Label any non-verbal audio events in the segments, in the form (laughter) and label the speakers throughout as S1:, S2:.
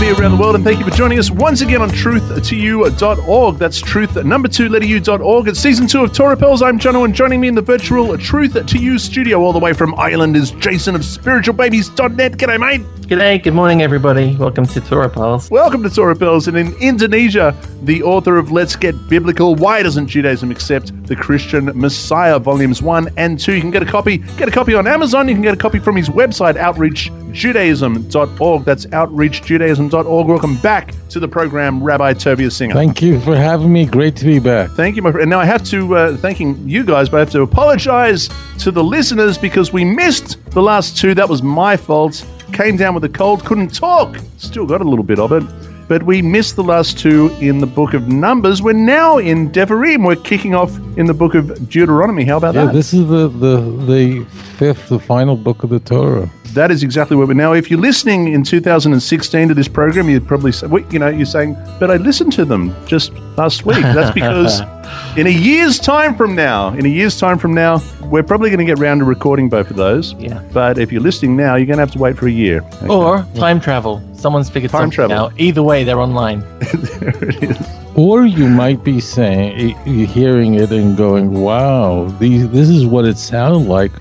S1: be around the world, and thank you for joining us once again on truth2u.org. That's truth number two letter u.org. It's season two of Torah Pearls. I'm Jono, and joining me in the virtual Truth to You studio all the way from Ireland is Jason of spiritualbabies.net. G'day, mate.
S2: G'day, good morning, everybody. Welcome to Torah Pearls.
S1: Welcome to Torah Pearls. And in Indonesia, the author of Let's Get Biblical Why Doesn't Judaism Accept the Christian Messiah, volumes one and two. You can get a copy. Get a copy on Amazon. You can get a copy from his website, outreachjudaism.org. That's outreachjudaism.org. Welcome back to the program, Rabbi Tovia Singer.
S3: Thank you for having me. Great to be back.
S1: Thank you, my friend. And now I have to, uh, thanking you guys, but I have to apologize to the listeners because we missed the last two. That was my fault. Came down with a cold, couldn't talk. Still got a little bit of it. But we missed the last two in the book of Numbers. We're now in Devarim. We're kicking off in the book of Deuteronomy. How about
S3: Yeah,
S1: that?
S3: this is the, the, the fifth, the final book of the Torah.
S1: that is exactly where we're now. If you're listening in 2016 to this program, you'd probably say, you know, you're saying, but I listened to them just last week. That's because (laughs) in a year's time from now, in a year's time from now, we're probably going to get round to recording both of those.
S2: Yeah.
S1: But if you're listening now, you're going to have to wait for a year. Okay.
S2: Or time travel. Someone's figured
S1: Time
S2: something
S1: travel.
S2: out. Either way, they're online. (laughs)
S1: there it is.
S3: Or you might be saying, y- you hearing it and going, wow, these, this is what it sounded like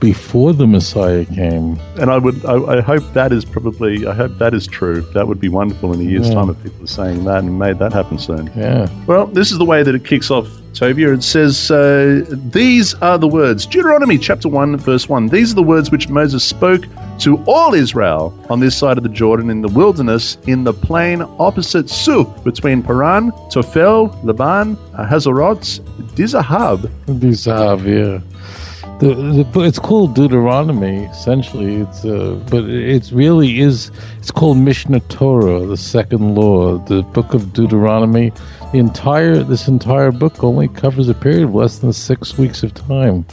S3: before the Messiah came.
S1: And I would, I, I hope that is probably, I hope that is true. That would be wonderful in a year's
S3: Yeah.
S1: time if people are saying that and made that happen soon.
S3: Yeah.
S1: Well, this is the way that it kicks off, Tovia. It says, uh, These are the words. Deuteronomy chapter 1, verse 1. These are the words which Moses spoke to all Israel on this side of the Jordan in the wilderness, in the plain opposite Suf, between Paran, Tophel, Laban, Hazarot, Dizahab.
S3: Bizav, yeah. The, the it's called Deuteronomy. Essentially, it's uh, but it really is. It's called Mishnah Torah, the second law, the book of Deuteronomy. The entire this entire book only covers a period of less than six weeks of time,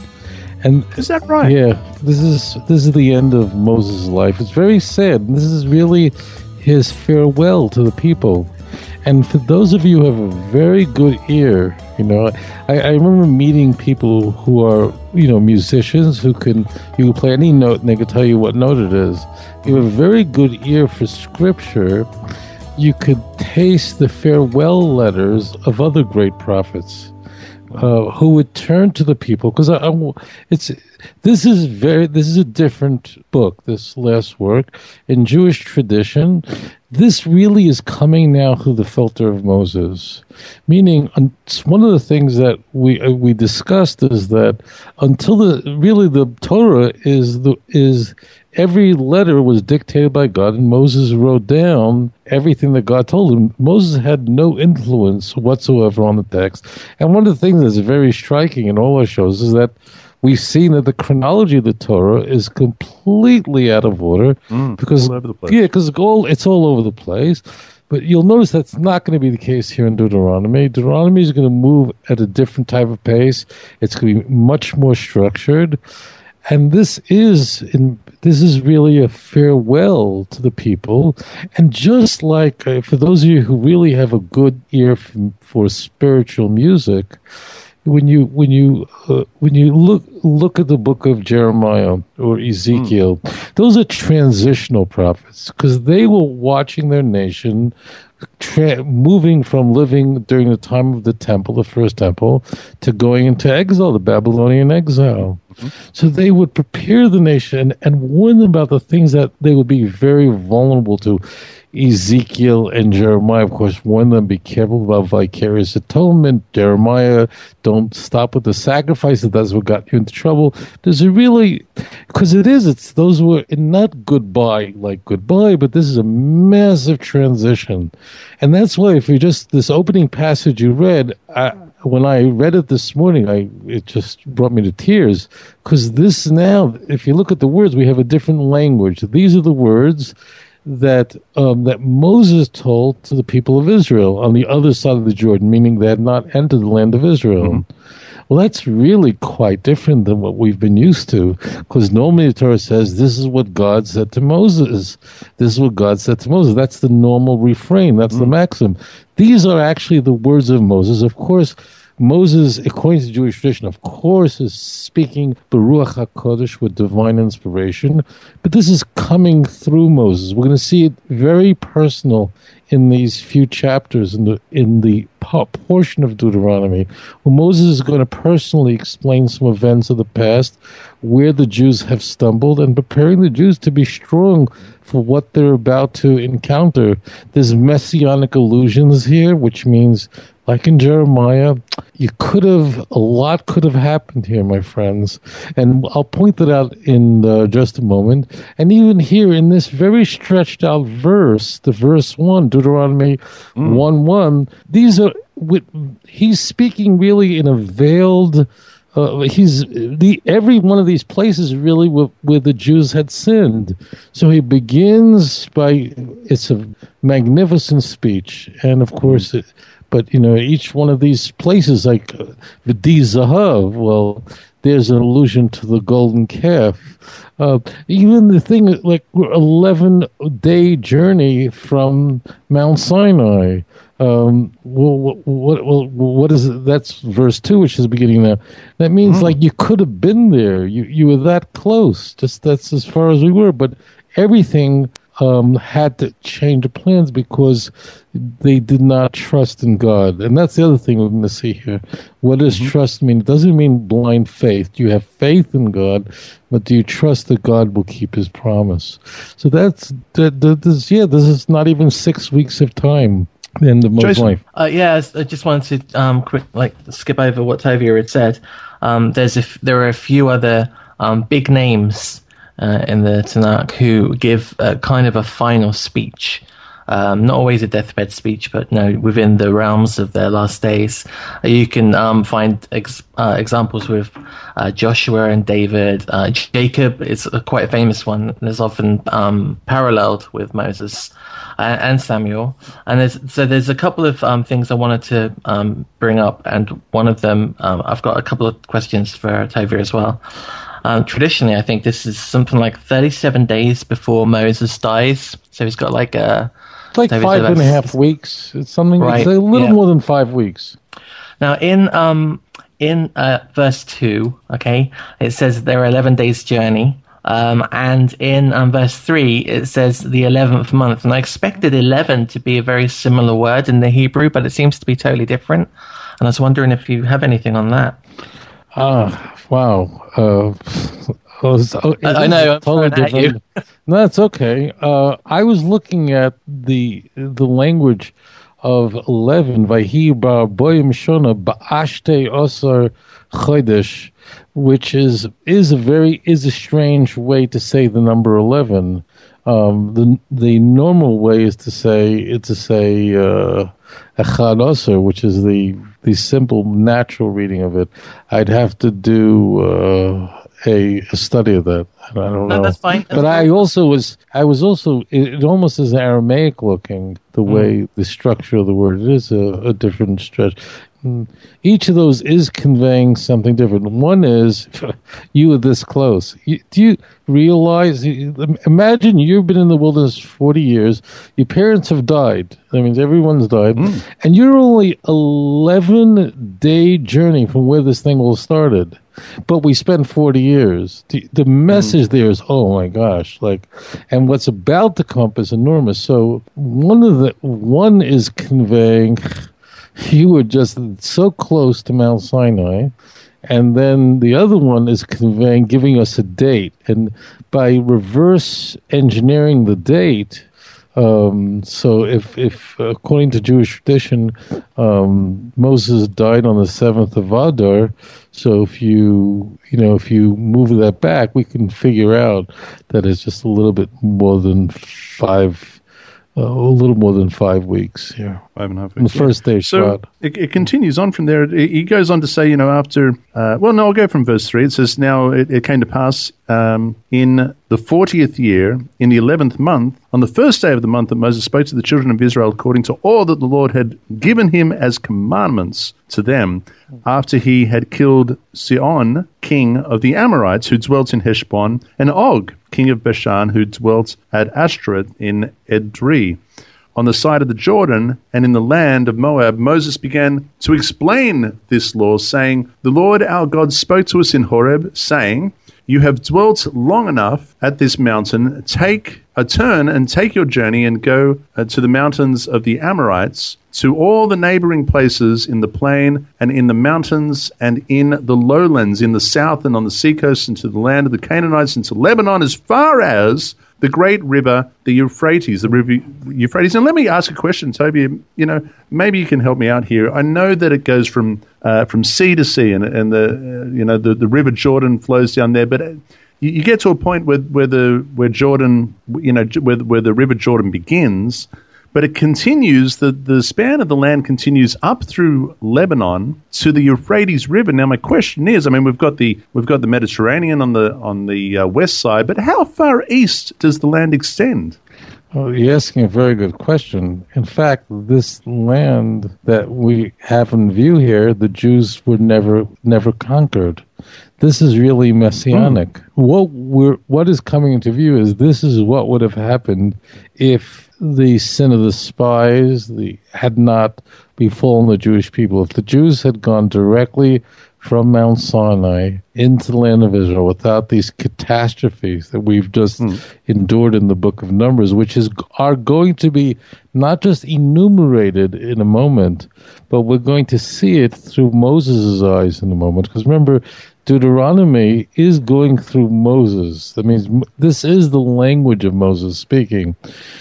S3: and
S1: Is that right?
S3: yeah, this is this is the end of Moses' life. It's very sad. This is really his farewell to the people. And for those of you who have a very good ear, you know, I, I remember meeting people who are, you know, musicians who can you can play any note and they can tell you what note it is. You have a very good ear for scripture. You could taste the farewell letters of other great prophets uh, who would turn to the people because I, I- it's this is very this is a different book this last work. In Jewish tradition this really is coming now through the filter of Moses. Meaning one of the things that we uh, we discussed is that until the really the Torah is the is every letter was dictated by God, and Moses wrote down everything that God told him. Moses had no influence whatsoever on the text. And one of the things that's very striking in all our shows is that we've seen that the chronology of the Torah is completely out of order mm, because
S1: all over the place.
S3: yeah, because all it's all over the place. But you'll notice that's not going to be the case here in Deuteronomy. Deuteronomy is going to move at a different type of pace. It's going to be much more structured, and this is in this is really a farewell to the people. And just like uh, for those of you who really have a good ear f- for spiritual music, when you when you uh, when you look look at the book of Jeremiah or Ezekiel, those are transitional prophets because they were watching their nation tra- moving from living during the time of the temple, the first temple, to going into exile, the Babylonian exile. Mm-hmm. So they would prepare the nation and warn them about the things that they would be very vulnerable to. Ezekiel and Jeremiah, of course, warn them be careful about vicarious atonement. Jeremiah, don't stop with the sacrifices. That's what got you into trouble. There's a really, because it is, it's those were not goodbye like goodbye, but this is a massive transition. And that's why, if you just, this opening passage you read, I, when I read it this morning, I it just brought me to tears because this now, if you look at the words, we have a different language. These are the words that um, that Moses told to the people of Israel on the other side of the Jordan, meaning they had not entered the land of Israel. Well, that's really quite different than what we've been used to, because normally the Torah says this is what God said to Moses. This is what God said to Moses. That's the normal refrain. That's the maxim. These are actually the words of Moses. Of course, Moses, according to Jewish tradition, of course, is speaking b'Ruach HaKodesh with divine inspiration, but this is coming through Moses. We're going to see it very personal in these few chapters in the in the portion of Deuteronomy, where Moses is going to personally explain some events of the past, where the Jews have stumbled, and preparing the Jews to be strong for what they're about to encounter. There's messianic allusions here, which means, like in Jeremiah, you could have, a lot could have happened here, my friends. And I'll point that out in uh, just a moment. And even here in this very stretched out verse, the verse 1, Deuteronomy mm. 1 1, these are, he's speaking really in a veiled, uh, he's the every one of these places really where, where, the Jews had sinned. So he begins by it's a magnificent speech, and of course, it, but you know each one of these places like uh, the Zahav, well, there's an allusion to the golden calf. Uh, even the thing like eleven day journey from Mount Sinai. Um, well, what, what, what is it? That's verse two, which is the beginning now. That means mm. like you could have been there. You you were that close. Just that's as far as we were. But everything um, had to change the plans because they did not trust in God. And that's the other thing we're going to see here. What does mm-hmm. trust mean? It doesn't mean blind faith. Do you have faith in God, but do you trust that God will keep his promise? So that's, that, that this, yeah, this is not even six weeks of time in the most life.
S2: Uh, yeah, I just wanted to um, quick, like skip over what Tovia had said. Um, there's a f- there are a few other um, big names uh, in the Tanakh who give a, kind of a final speech. Um, not always a deathbed speech, but no, within the realms of their last days. You can um, find ex- uh, examples with uh, Joshua and David. Uh, Jacob is a quite famous one. There's often um, paralleled with Moses uh, and Samuel. And there's, so there's a couple of um, things I wanted to um, bring up, and one of them um, I've got a couple of questions for Tovia as well. Um, traditionally, I think this is something like 37 days before Moses dies. So he's got like a.
S3: It's like five and a half weeks. It's something. Right, it's a little yeah. more than five weeks.
S2: Now, in um, in uh, verse two, okay, it says there are 11 days journey. Um, and in um, verse 3, it says the 11th month. And I expected 11 to be a very similar word in the Hebrew, but it seems to be totally different. And I was wondering if you have anything on that.
S3: Ah, wow. Uh,
S2: oh, I, I know. I'm totally different. (laughs)
S3: no, that's okay. Uh, I was looking at the the language of eleven. Vahi boyim shona ba'ashte osar chodesh, which is is a very is a strange way to say the number eleven. Um, the the normal way is to say to say uh, echad osar, which is the the simple natural reading of it. I'd have to do uh, a, a, study of that. I don't
S2: no,
S3: know.
S2: That's fine. That's
S3: but
S2: fine.
S3: I also was I was also it, it almost is Aramaic looking the mm. way the structure of the word. It is a, a different stretch. Mm, each of those is conveying something different. One is (laughs) you are this close. You, do you realize? Imagine you've been in the wilderness forty years. Your parents have died. That means everyone's died, mm. and you're only eleven day journey from where this thing all started. But we spent forty years. The, the message mm. there is, oh my gosh, like, and what's about to come is enormous. So one of the one is conveying you were just so close to Mount Sinai. And then the other one is conveying, giving us a date. And by reverse engineering the date, um, so if, if according to Jewish tradition, um, Moses died on the seventh of Adar, so if you you know if you move that back, we can figure out that it's just a little bit more than five uh, a little more than five weeks here.
S1: Five and a half weeks.
S3: The first day
S1: so it, it, continues on from there. he goes on to say, you know, after, uh, well, no, I'll go from verse 3. It says, Now it, it came to pass um, in the 40th year, in the 11th month, on the first day of the month, that Moses spoke to the children of Israel according to all that the Lord had given him as commandments to them, after he had killed Sihon, king of the Amorites, who dwelt in Heshbon, and Og, king of Bashan, who dwelt at Ashtoreth in Edrei. On the side of the Jordan and in the land of Moab, Moses began to explain this law, saying, The Lord our God spoke to us in Horeb, saying, You have dwelt long enough at this mountain. Take a turn and take your journey and go uh, to the mountains of the Amorites, to all the neighboring places in the plain and in the mountains and in the lowlands, in the south and on the seacoast, and to the land of the Canaanites, and to Lebanon, as far as the great river, the Euphrates, the river Euphrates. And let me ask a question, Toby. You know, maybe you can help me out here. I know that it goes from uh, from sea to sea, and, and the uh, you know the, the river Jordan flows down there, but. you, you get to a point where, where the where Jordan, you know, where, where the River Jordan begins, but it continues. the The span of the land continues up through Lebanon to the Euphrates River. Now, my question is: I mean, we've got the we've got the Mediterranean on the on the uh, west side, but how far east does the land extend?
S3: Well, you're asking a very good question. In fact, this land that we have in view here, the Jews were never never conquered. This is really messianic. Mm. What we're what is coming into view is this is what would have happened if the sin of the spies the, had not befallen the Jewish people. If the Jews had gone directly from Mount Sinai into the land of Israel without these catastrophes that we've just mm. endured in the book of Numbers, which is are going to be not just enumerated in a moment, but we're going to see it through Moses' eyes in a moment. Because remember, Deuteronomy is going through Moses. That means this is the language of Moses speaking.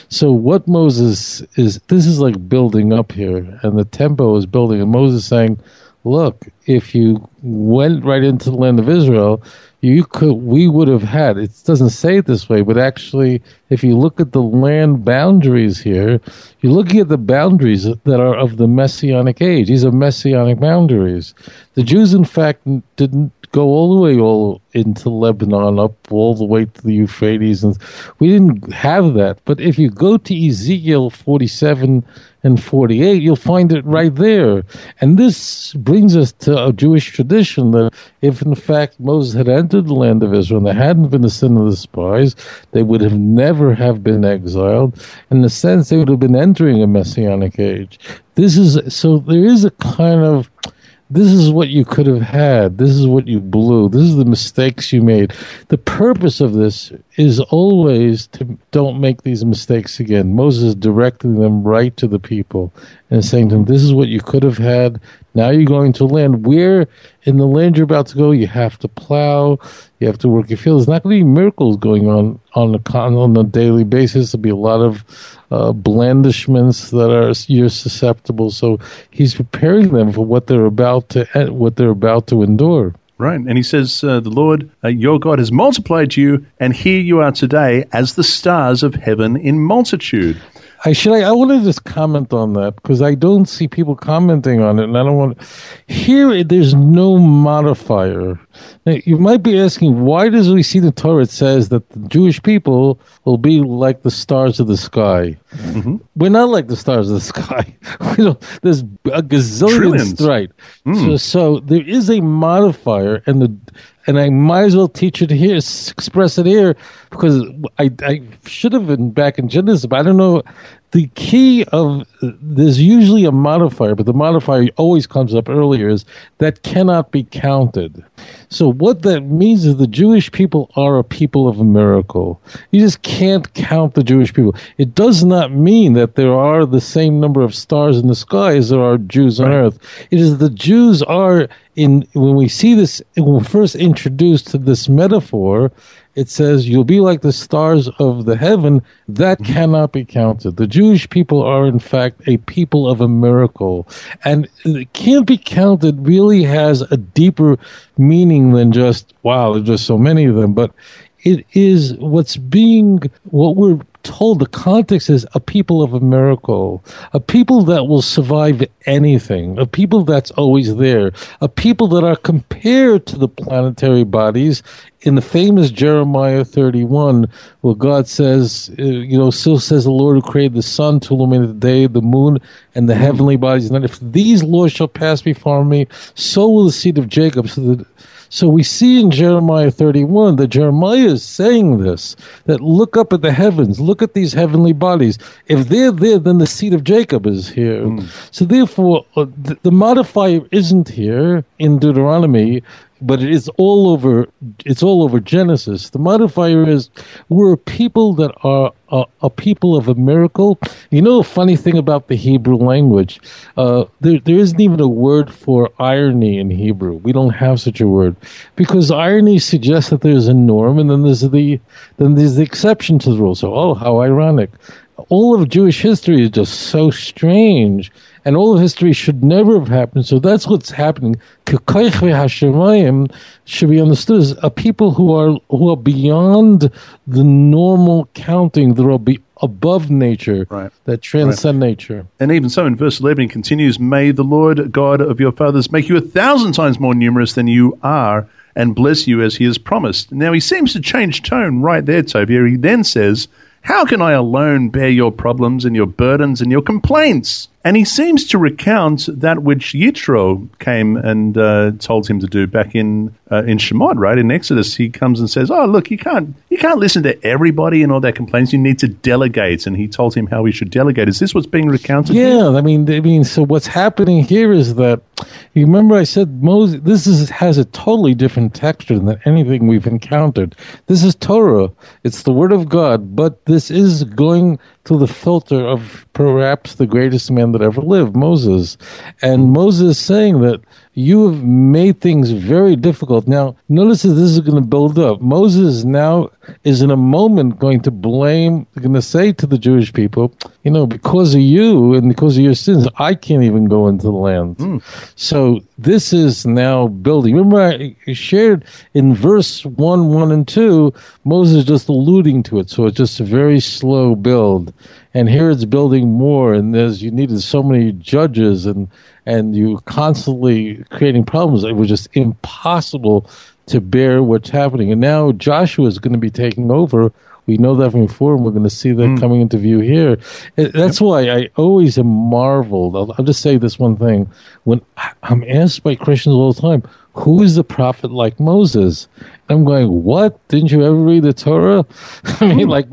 S3: So what Moses is, this is like building up here, and the tempo is building. And Moses saying, "Look, if you went right into the land of Israel, you could we would have had it doesn't say it this way but actually if you look at the land boundaries here you're looking at the boundaries that are of the messianic age these are messianic boundaries the jews in fact didn't go all the way all into Lebanon, up all the way to the Euphrates, and we didn't have that. But if you go to Ezekiel 47 and 48, you'll find it right there. And this brings us to a Jewish tradition that if in fact Moses had entered the land of Israel and there hadn't been the sin of the spies, they would have never have been exiled. In a sense, they would have been entering a messianic age. This is so there is a kind of this is what you could have had. This is what you blew. This is the mistakes you made. The purpose of this is always to don't make these mistakes again. Moses directing them right to the people and saying to them, This is what you could have had. Now you're going to land. Where in the land you're about to go, you have to plow, you have to work your field. There's not going to be miracles going on on a, on a daily basis. There'll be a lot of uh, blandishments that are you're susceptible. So he's preparing them for what they're about to what they're about to endure.
S1: Right. And he says, uh, The Lord uh, your God has multiplied you, and here you are today as the stars of heaven in multitude.
S3: I should. I, I want to just comment on that because I don't see people commenting on it, and I don't want. Here, there's no modifier. Now, you might be asking, why does we see the Torah? It says that the Jewish people will be like the stars of the sky. Mm-hmm. We're not like the stars of the (laughs) sky. there's a gazillion, right? Mm. So, so there is a modifier, and the and I might as well teach it here, express it here, because I, I should have been back in Genesis, but I don't know. The key of there's usually a modifier, but the modifier always comes up earlier is that cannot be counted. So what that means is the Jewish people are a people of a miracle. You just can't count the Jewish people. It does not mean that there are the same number of stars in the sky as there are Jews on earth. It is the Jews are in when we see this when we're first introduced to this metaphor it says you'll be like the stars of the heaven that mm-hmm. cannot be counted the jewish people are in fact a people of a miracle and it can't be counted really has a deeper meaning than just wow there's just so many of them but it is what's being what we're told the context is a people of a miracle, a people that will survive anything, a people that's always there, a people that are compared to the planetary bodies in the famous Jeremiah 31, where God says, uh, you know, still says the Lord who created the sun to illuminate the day, the moon, and the heavenly bodies. And if these laws shall pass before me, so will the seed of Jacob. So that so we see in Jeremiah 31 that Jeremiah is saying this, that look up at the heavens, look at these heavenly bodies. If they're there, then the seed of Jacob is here.
S1: Hmm.
S3: So therefore, uh, the, the modifier isn't here in Deuteronomy, but it is all over. It's all over Genesis. The modifier is we're a people that are a, a people of a miracle. You know, a funny thing about the Hebrew language, uh, there there isn't even a word for irony in Hebrew. We don't have such a word because irony suggests that there's a norm, and then there's the then there's the exception to the rule. So, oh, how ironic! All of Jewish history is just so strange and all of history should never have happened. So that's what's happening. Hashemayim should be understood as a people who are who are beyond the normal counting. That are be above nature,
S1: Right.
S3: that transcend nature.
S1: And even so, in verse 11, it continues, May the Lord God of your fathers make you a thousand times more numerous than you are and bless you as he has promised. Now, he seems to change tone right there, Tovia. He then says, How can I alone bear your problems and your burdens and your complaints? And he seems to recount that which Yitro came and uh, told him to do back in uh, in Shemot, right in Exodus. He comes and says, "Oh, look, you can't you can't listen to everybody and all their complaints. You need to delegate." And he told him how he should delegate. Is this what's being recounted?
S3: Yeah, I mean, I mean, so what's happening here is that you remember I said Moses. This is has a totally different texture than anything we've encountered. This is Torah. It's the Word of God, but this is going through the filter of perhaps the greatest man that ever lived, Moses. And Moses saying that you have made things very difficult. Now, notice that this is going to build up. Moses now is in a moment going to blame, going to say to the Jewish people, you know, because of you and because of your sins, I can't even go into the land. Hmm. So this is now building. Remember, I shared in verse 1, 1, and 2, Moses just alluding to it. So it's just a very slow build. And here it's building more, and there's you needed so many judges, and and you constantly creating problems. It was just impossible to bear what's happening. And now Joshua is going to be taking over. We know that from before, and we're going to see that hmm. coming into view here. That's why I always am marveled. I'll, I'll just say this one thing: when I'm asked by Christians all the time, "Who is the prophet like Moses?" I'm going, "What? Didn't you ever read the Torah?" (laughs) I mean, hmm. like,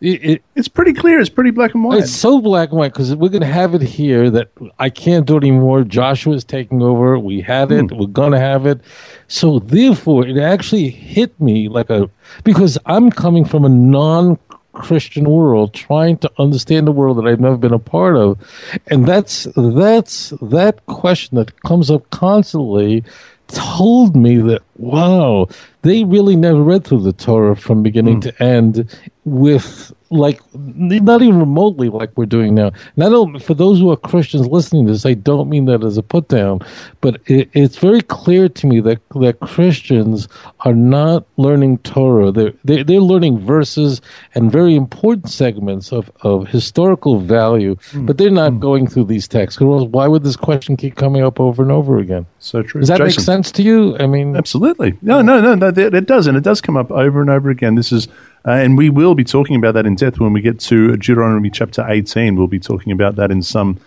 S3: it, it,
S1: It's pretty clear. It's pretty black and white.
S3: it's so black and white because we're going to have it here that I can't do it anymore. Joshua's taking over. We had it. Hmm. We're going to have it. So therefore, it actually hit me like a because I'm coming from a non Christian world, trying to understand the world that I've never been a part of, and that's that's that question that comes up constantly told me that wow they really never read through the torah from beginning hmm. to end with like not even remotely like we're doing now not only for those who are christians listening to this i don't mean that as a put down but it, it's very clear to me that that christians are not learning torah they're, they're, they're learning verses and very important segments of, of historical value hmm. but they're not hmm. going through these texts why would this question keep coming up over and over again
S1: so true.
S3: does that make sense to you? I mean,
S1: Absolutely. No, no, no, no. It, it does, and it does come up over and over again. This is, uh, and we will be talking about that in depth when we get to Deuteronomy chapter eighteen. We'll be talking about that in some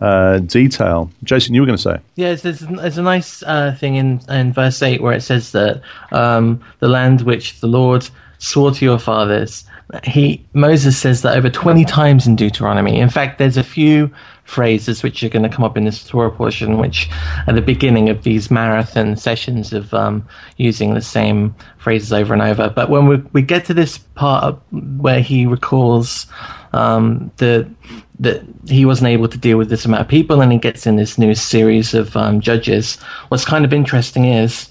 S1: uh, detail. Jason, you were going to say,
S2: Yeah, it's, there's, there's a nice uh, thing in, in verse 8 where it says that um, the land which the Lord swore to your fathers, he Moses says that over 20 times in Deuteronomy. In fact, there's a few phrases which are going to come up in this Torah portion, which at the beginning of these marathon sessions of um, using the same phrases over and over. But when we, we get to this part where he recalls um, the that he wasn't able to deal with this amount of people, and he gets in this new series of um, judges. What's kind of interesting is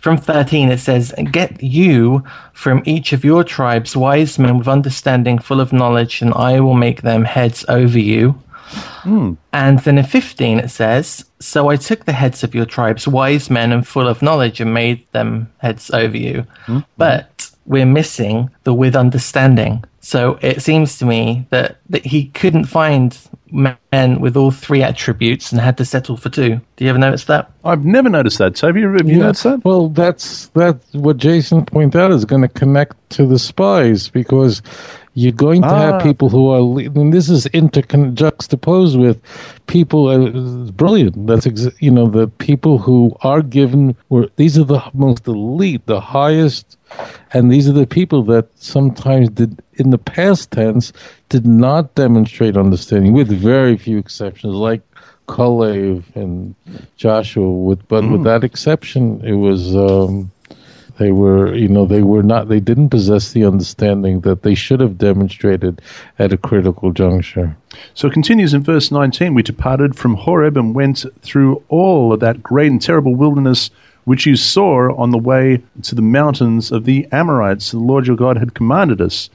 S2: from 13 it says, Get you from each of your tribes wise men with understanding, full of knowledge, and I will make them heads over you. Hmm. And then in 15 it says, So I took the heads of your tribes, wise men and full of knowledge, and made them heads over you. Hmm. But we're missing the with understanding. So it seems to me that, that he couldn't find men with all three attributes and had to settle for two. Do you ever notice that?
S1: I've never noticed that. Toby, have you noticed that?
S3: Well, that's that's what Jason pointed out is going to connect to the spies because You're going to
S1: Ah.
S3: have people who are, and this is interjuxtaposed with people. Uh, brilliant. That's ex- you know the people who are given were these are the most elite, the highest, and these are the people that sometimes did in the past tense did not demonstrate understanding, with very few exceptions, like Kalev and Joshua. With but with that exception, it was. Um, they were, you know, they were not, they didn't possess the understanding that they should have demonstrated at a critical juncture.
S1: So it continues in verse 19 We departed from Horeb and went through all of that great and terrible wilderness which you saw on the way to the mountains of the Amorites. The Lord your God had commanded us.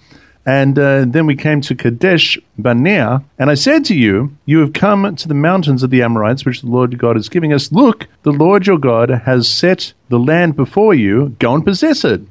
S1: And uh, then we came to Kadesh Barnea, and I said to you, You have come to the mountains of the Amorites, which the Lord your God is giving us. Look, the Lord your God has set the land before you. Go and possess it,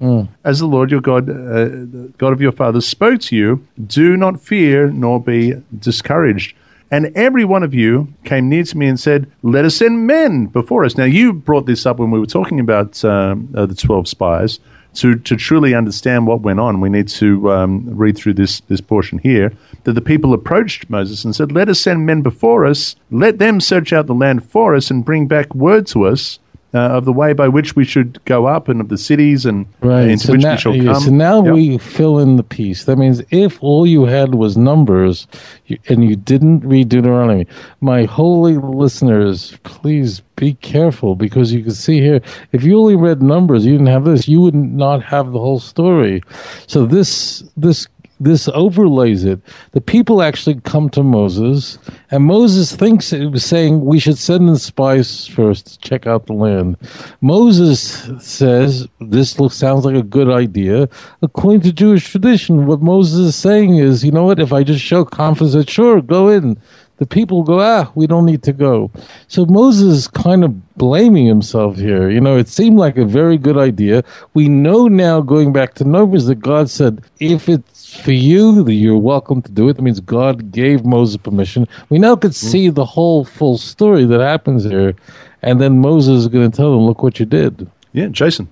S1: as the Lord your God, uh, the God of your fathers, spoke to you. Do not fear nor be discouraged. And every one of you came near to me and said, Let us send men before us. Now, you brought this up when we were talking about um, uh, the 12 spies. To, to truly understand what went on, we need to um, read through this, this portion here. That the people approached Moses and said, Let us send men before us, let them search out the land for us, and bring back word to us uh, of the way by which we should go up, and of the cities and uh, into
S3: so
S1: which
S3: now,
S1: we shall
S3: yeah,
S1: come.
S3: so now
S1: Yep.
S3: we fill in the piece. That means if all you had was numbers you, and you didn't read Deuteronomy, my holy listeners, please be careful because you can see here, if you only read numbers, you didn't have this, you would not have the whole story. So this, this, this overlays it. The people actually come to Moses, and Moses thinks it was saying we should send in spies first to check out the land. Moses says this looks sounds like a good idea. According to Jewish tradition, what Moses is saying is, you know what? If I just show confidence, that sure, go in. The people go, ah, we don't need to go. So Moses is kind of blaming himself here. You know, it seemed like a very good idea. We know now, going back to Numbers, that God said, if it's for you, that you're welcome to do it. That means God gave Moses permission. We now could mm-hmm. see the whole full story that happens here. And then Moses is going to tell them, look what you did.
S1: Yeah, Jason.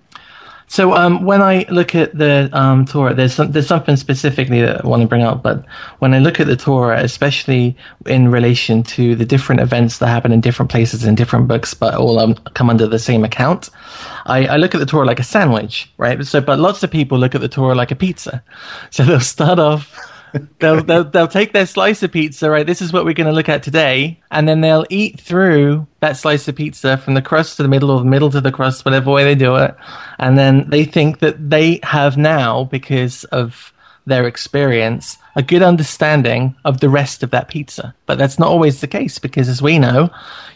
S2: So um, when I look at the um, Torah, there's some, there's something specifically that I want to bring up. But when I look at the Torah, especially in relation to the different events that happen in different places in different books, but all um, come under the same account, I, I look at the Torah like a sandwich, right? So, but lots of people look at the Torah like a pizza. So they'll start off. They'll, they'll they'll take their slice of pizza, right? This is what we're going to look at today, and then they'll eat through that slice of pizza from the crust to the middle, or the middle to the crust, whatever way they do it, and then they think that they have now, because of their experience, a good understanding of the rest of that pizza. But that's not always the case because, as we know,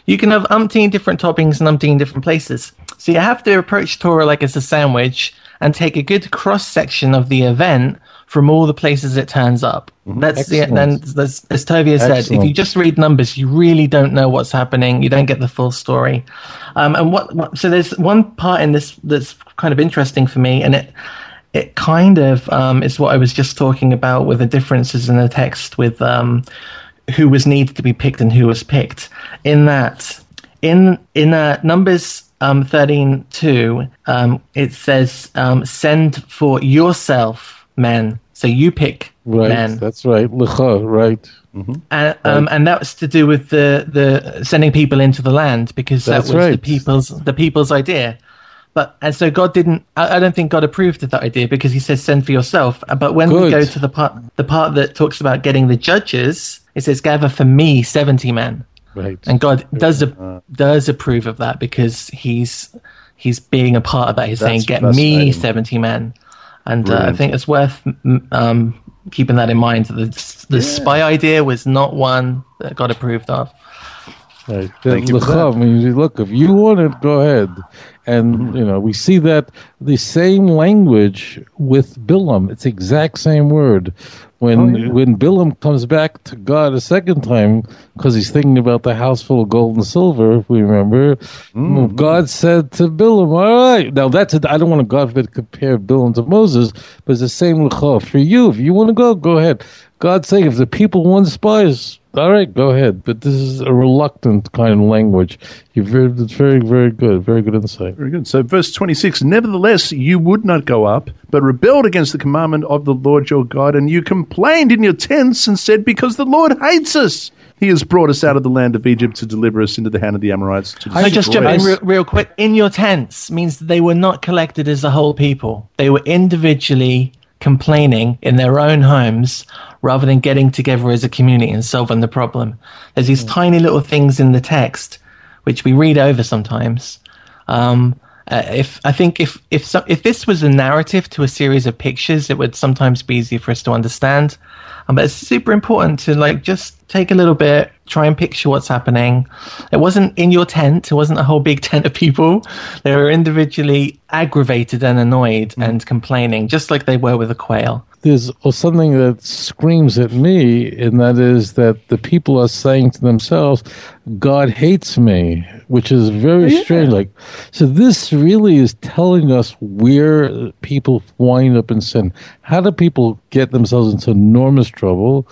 S2: you can have umpteen different toppings and umpteen different places. So you have to approach Torah like it's a sandwich and take a good cross section of the event from all the places it turns up. That's the, then,
S3: Excellent.
S2: as, as Tovia said, if you just read numbers, you really don't know what's happening. You don't get the full story. Um, and what, what so there's one part in this that's kind of interesting for me, and it it kind of um, is what I was just talking about with the differences in the text with um, who was needed to be picked and who was picked. In that, in in uh, Numbers um, thirteen two, um, it says, um, "Send for yourself men." So you pick
S3: Right.
S2: men
S3: That's right. Lecha, right.
S2: and um, and that was to do with the the sending people into the land because
S3: That's
S2: that was the people's the people's idea. But and so God didn't. I, I don't think God approved of that idea because He says send for yourself. Uh, But when we go to the part the part that talks about getting the judges, it says gather for me seventy men,
S3: Right.
S2: and God does a, does approve of that because He's He's being a part of that. He's saying get me
S1: fascinating.
S2: seventy men, and uh, I think it's worth um, keeping that in mind. The the spy idea was not one that got approved of.
S3: Right.
S1: Thank you for
S3: Lecha, I mean, look, if you want it, go ahead. And, you know, we see that the same language with Bilam. It's the exact same word. When
S1: Oh, yeah.
S3: when Bilam comes back to God a second time, because he's thinking about the house full of gold and silver, if we remember,
S1: Mm-hmm.
S3: God said to Bilam, all right. Now, that's it. I don't want to, God forbid, compare Bilam to Moses, but it's the same Lecha. For you, if you want to go, go ahead. God's saying, if the people want spies, All right, go ahead. But this is a reluctant kind of language. You're very, it's very, very good. Very good insight.
S1: Very good. So, verse 26 Nevertheless, you would not go up, but rebelled against the commandment of the Lord your God, and you complained in your tents and said, Because the Lord hates us. He has brought us out of the land of Egypt to deliver us into the hand of the Amorites. To
S2: I just jump in real, real quick. In your tents means that they were not collected as a whole people. They were individually complaining in their own homes rather than getting together as a community and solving the problem. There's these tiny little things in the text which we read over sometimes. Um, uh, if I think if if so, if this was a narrative to a series of pictures, it would sometimes be easier for us to understand. Um, but it's super important to like just take a little bit, try and picture what's happening. It wasn't in your tent; it wasn't a whole big (laughs) tent of people. They were individually aggravated and annoyed mm. and complaining, just like they were with the quail.
S3: There's something that screams at me, and that is that the people are saying to themselves, "God hates me," which is very strange. Like, so this really is telling us where people wind up in sin. How do people get themselves into enormous trouble?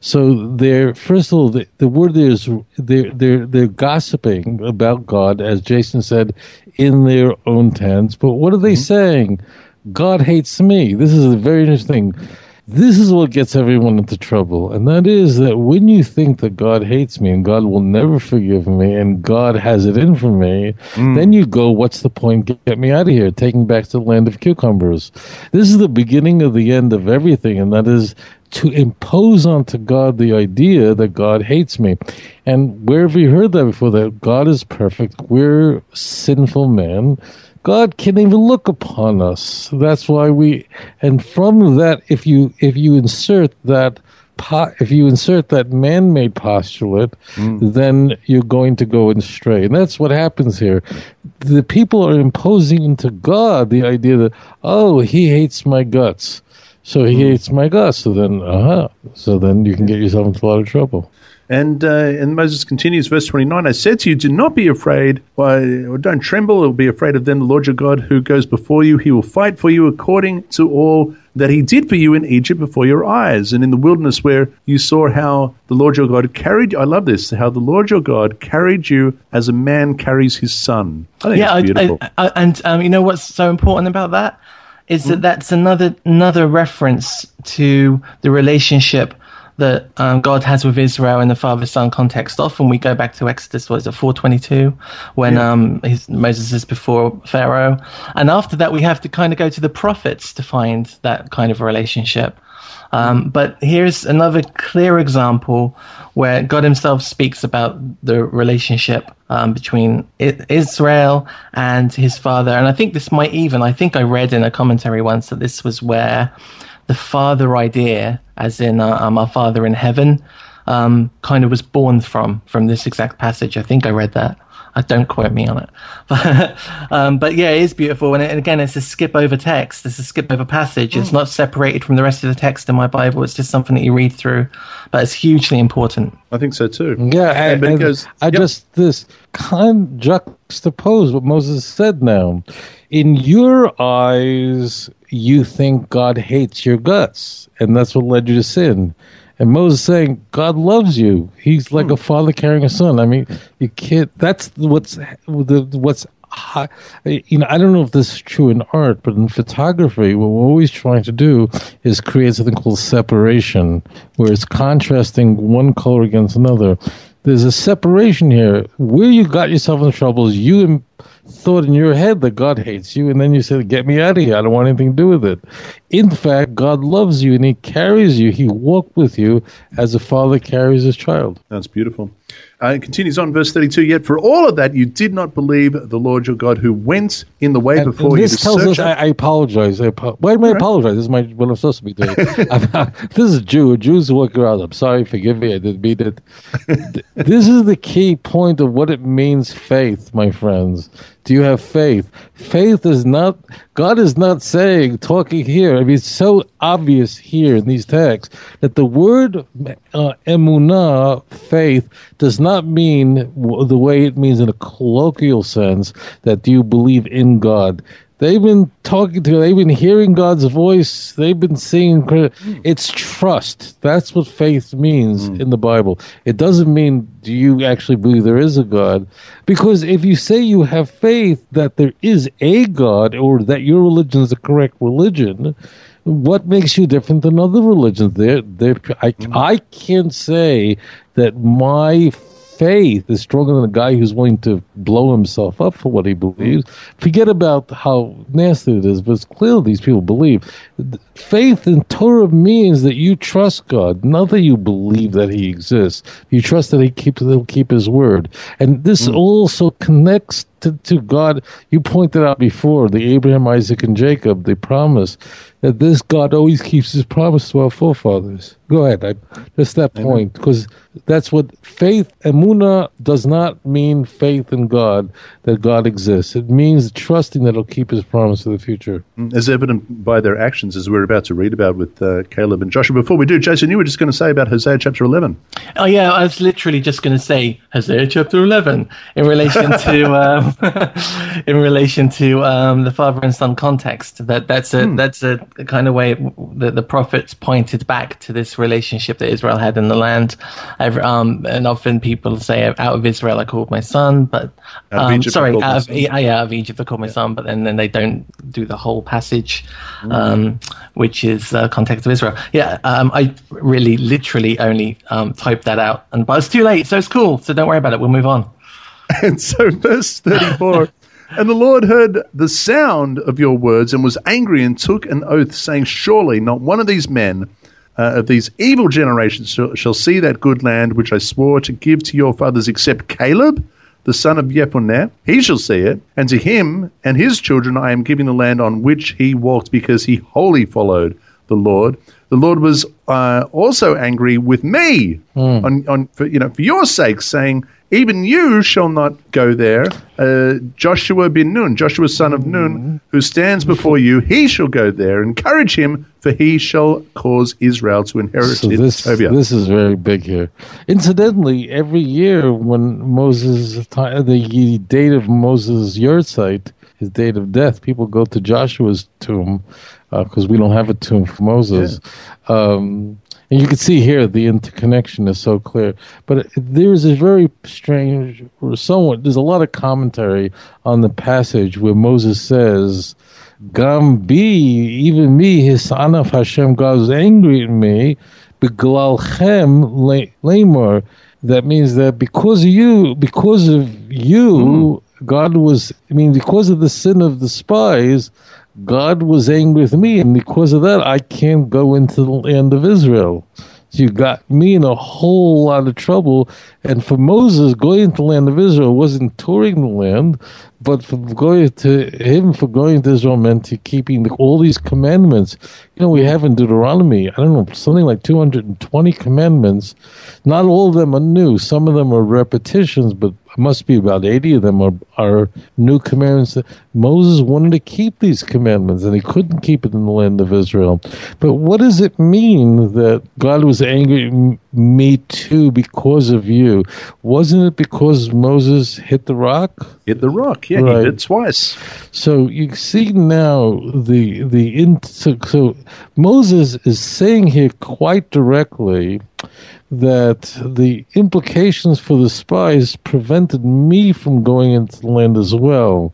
S3: So they're first of all, the, the word is they're they're they're gossiping about God, as Jason said, in their own tents. But what are they mm-hmm. saying? God hates me. This is a very interesting. This is what gets everyone into trouble, and that is that when you think that God hates me and God will never forgive me and God has it in for me, hmm. then you go, "What's the point? Get, me out of here! Taking back to the land of cucumbers." This is the beginning of the end of everything, and that is to impose onto God the idea that God hates me. And where have you heard that before? That God is perfect, we're sinful men. God can't even look upon us. That's why we, and from that, if you if you insert that, po- if you insert that man-made postulate, then you're going to go astray, and that's what happens here. The people are imposing into God the idea that oh, he hates my guts. So he hates my guts. So then, uh huh. So then you can get yourself into a lot of trouble.
S1: And uh, and Moses continues, verse twenty nine. I said to you, do not be afraid, why, or don't tremble, or be afraid of them. The Lord your God, who goes before you, he will fight for you according to all that he did for you in Egypt before your eyes, and in the wilderness where you saw how the Lord your God carried. I love this. How the Lord your God carried you as a man carries his son. I think
S2: yeah, I-
S1: beautiful.
S2: I, I, and um, you know what's so important about that is that that's another another reference to the relationship that um, God has with Israel in the father son context. Often we go back to Exodus, what is it, four twenty two, when um, his, Moses is before Pharaoh, and after that we have to kind of go to the prophets to find that kind of relationship. Um, but here's another clear example where God Himself speaks about the relationship um, between I- Israel and His Father. And I think this might even, I think I read in a commentary once that this was where the Father idea, as in uh, um, our Father in heaven, um, kind of was born from from this exact passage. I think I read that. I don't quote me on it, (laughs) but, um, but yeah, it is beautiful. And, it, and again, it's a skip over text. It's a skip over passage. It's not separated from the rest of the text in my Bible. It's just something that you read through, but it's hugely important.
S1: I think so too.
S3: Yeah, and,
S1: but it
S3: and
S1: goes-
S3: I
S1: yep.
S3: just this kind juxtapose what Moses said now. In your eyes, you think God hates your guts, and that's what led you to sin. And Moses saying, God loves you. He's like a hmm. father carrying a son. I mean, you can't. That's what's what's. You know, I don't know if this is true in art, but in photography, what we're always trying to do is create something called separation, where it's contrasting one color against another. There's a separation here. Where you got yourself in trouble is you thought in your head that God hates you, and then you said, Get me out of here. I don't want anything to do with it. In fact, God loves you and He carries you. He walked with you as a father carries his child.
S1: That's beautiful. Uh, it continues on, verse 32. Yet for all of that, you did not believe the Lord your God who went in the way
S3: And
S1: before you
S3: this tells us, I, I apologize. I apo- Why am I apologize? This is my, what (laughs) I'm supposed to be doing. This is Jew. A Jew's walking around. I'm sorry. Forgive me. I didn't mean it. This is the key point of what it means faith, my friends. Do you have faith? Faith is not, God is not saying, talking here. I mean, it's so obvious here in these texts that the word uh, emunah, faith, does not mean the way it means in a colloquial sense that you believe in God. They've been talking to. They've been hearing God's voice. They've been seeing. It's trust. That's what faith means
S1: Mm.
S3: in the Bible. It doesn't mean do you actually believe there is a God? Because if you say you have faith that there is a God or that your religion is the correct religion, what makes you different than other religions? There, there. I, I can't say that my faith is stronger than a guy who's willing to blow himself up for what he believes. Forget about how nasty it is, but it's clear these people believe. Faith in Torah means that you trust God, not that you believe that He exists. You trust that He keeps He'll keep His word, and this hmm. also connects to, to God. You pointed out before the Abraham, Isaac, and Jacob, the promise that this God always keeps His promise to our forefathers. Go ahead, I, just that point, because that's what faith. Emuna does not mean faith in God that God exists. It means trusting that He'll keep His promise to the future.
S1: as evident by their actions, as we're about to read about with uh, Caleb and Joshua. Before we do, Jason, you were just going to say about Hosea chapter 11.
S2: Oh yeah, I was literally just going to say Hosea chapter eleven in relation to (laughs) um, (laughs) in relation to um, the father and son context. That that's a that's a kind of way that the prophets pointed back to this relationship that Israel had in the land. Um, and often people say, "Out of Israel I called my son," but um,
S1: Egypt
S2: sorry, out of, yeah, yeah, out of Egypt I called my son, but then, then they don't do the whole passage, um, which is uh, context of Israel. Yeah, um, I really literally only um, typed that out, and but it's too late, so it's cool. So don't worry about it. We'll move on. (laughs)
S1: And so, verse 34 (laughs) And the Lord heard the sound of your words and was angry and took an oath, saying, Surely not one of these men uh, of these evil generations shall, shall see that good land which I swore to give to your fathers, except Caleb, the son of Jephunneh. He shall see it, and to him and his children I am giving the land on which he walked, because he wholly followed the Lord. The Lord was uh, also angry with me on, on for, you know for your sake, saying, "Even you shall not go there." Uh, Joshua bin Nun, Joshua son of Nun, who stands before you, he shall go there. Encourage him, for he shall cause Israel to inherit
S3: So this this is very big here. Incidentally, every year when Moses the date of Moses' yahrzeit, his date of death, people go to Joshua's tomb because we don't have a tomb for Moses. Um, and you can see here the interconnection is so clear. But there's a very strange, or somewhat, there's a lot of commentary on the passage where Moses says, Gam bi, even me, his son of Hashem, God was angry at me, beglalchem lemor. That means that because of you, because of you, God was, I mean, because of the sin of the spies, God was angry with me, and because of that, I can't go into the land of Israel. So you got me in a whole lot of trouble. And for Moses, going into the land of Israel wasn't touring the land, but for going to him for going to Israel meant to keeping the, all these commandments. You know, we have in Deuteronomy, I don't know, something like 220 commandments. Not all of them are new. Some of them are repetitions, but must be about 80 of them are, are new commandments. that Moses wanted to keep these commandments, and he couldn't keep it in the land of Israel. But what does it mean that God was angry me too because of you? Wasn't it because Moses hit the rock?
S1: Hit the rock. Yeah,
S3: Right.
S1: he did twice.
S3: So you see now the the in, so, so Moses is saying here quite directly that the implications for the spies prevented me from going into the land as well.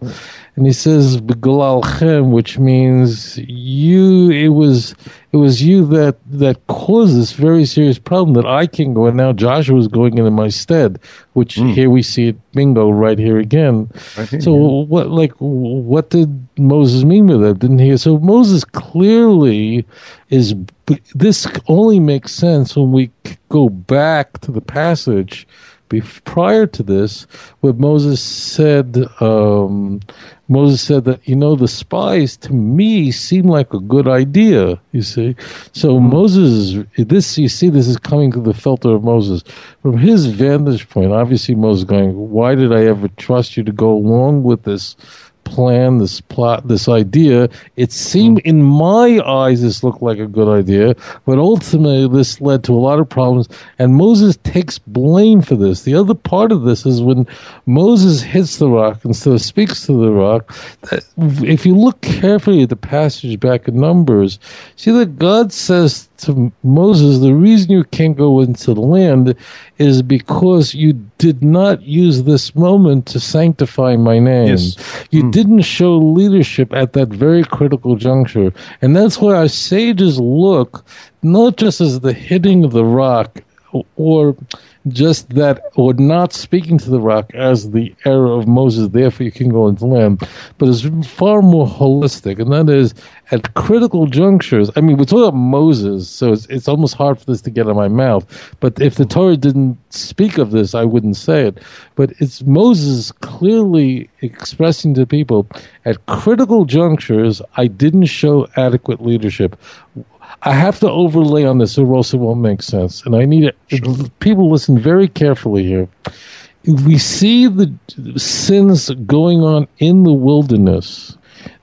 S3: And he says which means you. It was it was you that that caused this very serious problem that I can go. And now Joshua is going in in my stead, which hmm. here we see it bingo right here again.
S1: Right
S3: so what like what did Moses mean with that? Didn't he? So Moses clearly is. This only makes sense when we go back to the passage bef- prior to this, what Moses said, um, Moses said that you know the spies to me seem like a good idea. You see, so Moses, this you see, this is coming to the filter of Moses from his vantage point. Obviously, Moses going, "Why did I ever trust you to go along with this?" Plan, this plot, this idea. It seemed,
S1: Hmm.
S3: in my eyes, this looked like a good idea, but ultimately this led to a lot of problems. And Moses takes blame for this. The other part of this is when Moses hits the rock instead of speaks to the rock. that- If you look carefully at the passage back in Numbers, see that God says to Moses, the reason you can't go into the land is because you did not use this moment to sanctify my name.
S1: Yes.
S3: You hmm. didn't show leadership at that very critical juncture. And that's why our sages look not just as the hitting of the rock or just that, or not speaking to the rock as the error of Moses, therefore you can go into land, but it's far more holistic, and that is at critical junctures. I mean, we're talking about Moses, so it's, it's almost hard for this to get out of my mouth, but if the Torah didn't speak of this, I wouldn't say it. But it's Moses clearly expressing to people at critical junctures, I didn't show adequate leadership. I have to overlay on this, or else it won't make sense. And I need it. People listen very carefully here. We see the sins going on in the wilderness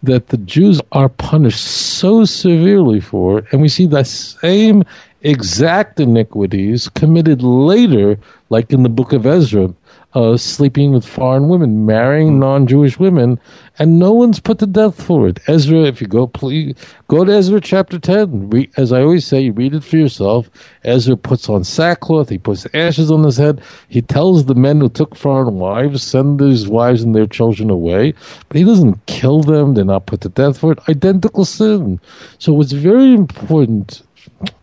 S3: that the Jews are punished so severely for, and we see the same exact iniquities committed later, like in the book of Ezra, uh, sleeping with foreign women, marrying non-Jewish women, and no one's put to death for it. Ezra, if you go, please go to Ezra chapter ten. Re, as I always say, read it for yourself. Ezra puts on sackcloth. He puts ashes on his head. He tells the men who took foreign wives send these wives and their children away, but he doesn't kill them. They're not put to death for it. Identical sin. So it's very important